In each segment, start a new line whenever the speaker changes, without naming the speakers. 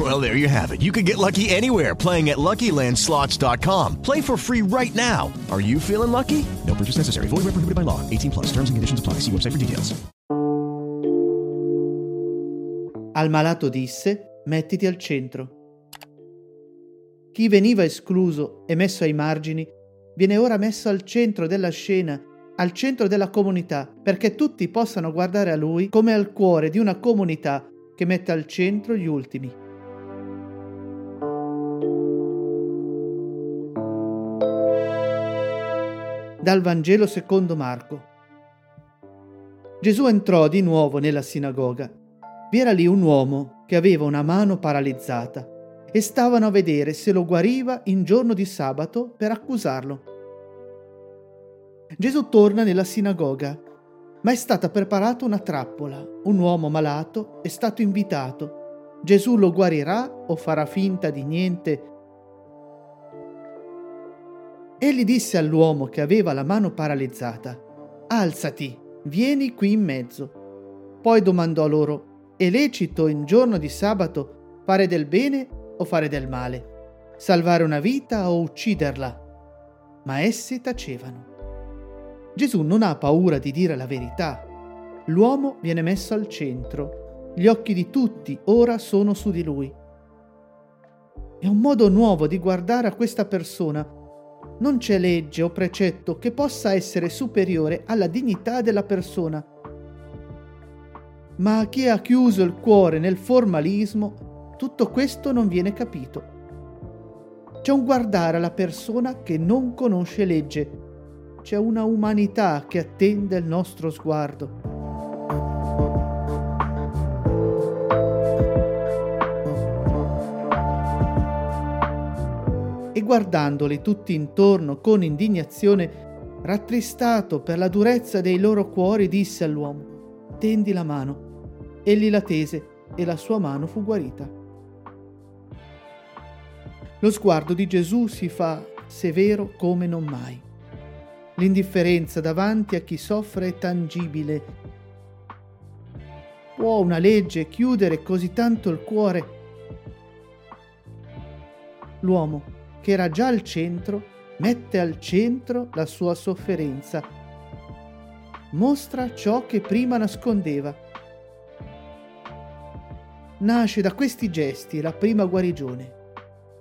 Well, there you have it. You can get lucky anywhere playing at LuckyLandSlots.com. Play for free right now. Are you feeling lucky? No purchase necessary. Void where prohibited by law. 18 plus. Terms and conditions apply. See website for details.
Al malato disse, mettiti al centro. Chi veniva escluso e messo ai margini viene ora messo al centro della scena, al centro della comunità, perché tutti possano guardare a lui come al cuore di una comunità che mette al centro gli ultimi. Dal Vangelo secondo Marco. Gesù entrò di nuovo nella sinagoga. Vi era lì un uomo che aveva una mano paralizzata e stavano a vedere se lo guariva in giorno di sabato per accusarlo. Gesù torna nella sinagoga, ma è stata preparata una trappola. Un uomo malato è stato invitato. Gesù lo guarirà o farà finta di niente? Egli disse all'uomo che aveva la mano paralizzata, Alzati, vieni qui in mezzo. Poi domandò loro, è lecito in giorno di sabato fare del bene o fare del male, salvare una vita o ucciderla? Ma essi tacevano. Gesù non ha paura di dire la verità. L'uomo viene messo al centro. Gli occhi di tutti ora sono su di lui. È un modo nuovo di guardare a questa persona. Non c'è legge o precetto che possa essere superiore alla dignità della persona. Ma a chi ha chiuso il cuore nel formalismo, tutto questo non viene capito. C'è un guardare alla persona che non conosce legge. C'è una umanità che attende il nostro sguardo. Guardandoli tutti intorno con indignazione, rattristato per la durezza dei loro cuori, disse all'uomo, tendi la mano. Egli la tese e la sua mano fu guarita. Lo sguardo di Gesù si fa severo come non mai. L'indifferenza davanti a chi soffre è tangibile. Può una legge chiudere così tanto il cuore? L'uomo, che era già al centro, mette al centro la sua sofferenza. Mostra ciò che prima nascondeva. Nasce da questi gesti la prima guarigione.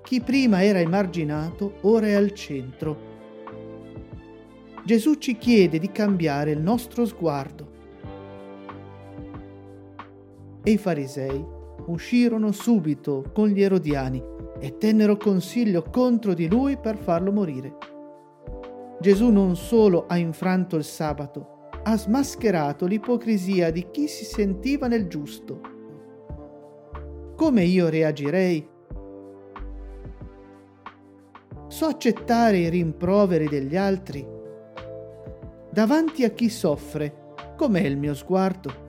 Chi prima era emarginato ora è al centro. Gesù ci chiede di cambiare il nostro sguardo. E i farisei uscirono subito con gli erodiani e tennero consiglio contro di lui per farlo morire. Gesù non solo ha infranto il sabato, ha smascherato l'ipocrisia di chi si sentiva nel giusto. Come io reagirei? So accettare i rimproveri degli altri? Davanti a chi soffre, com'è il mio sguardo?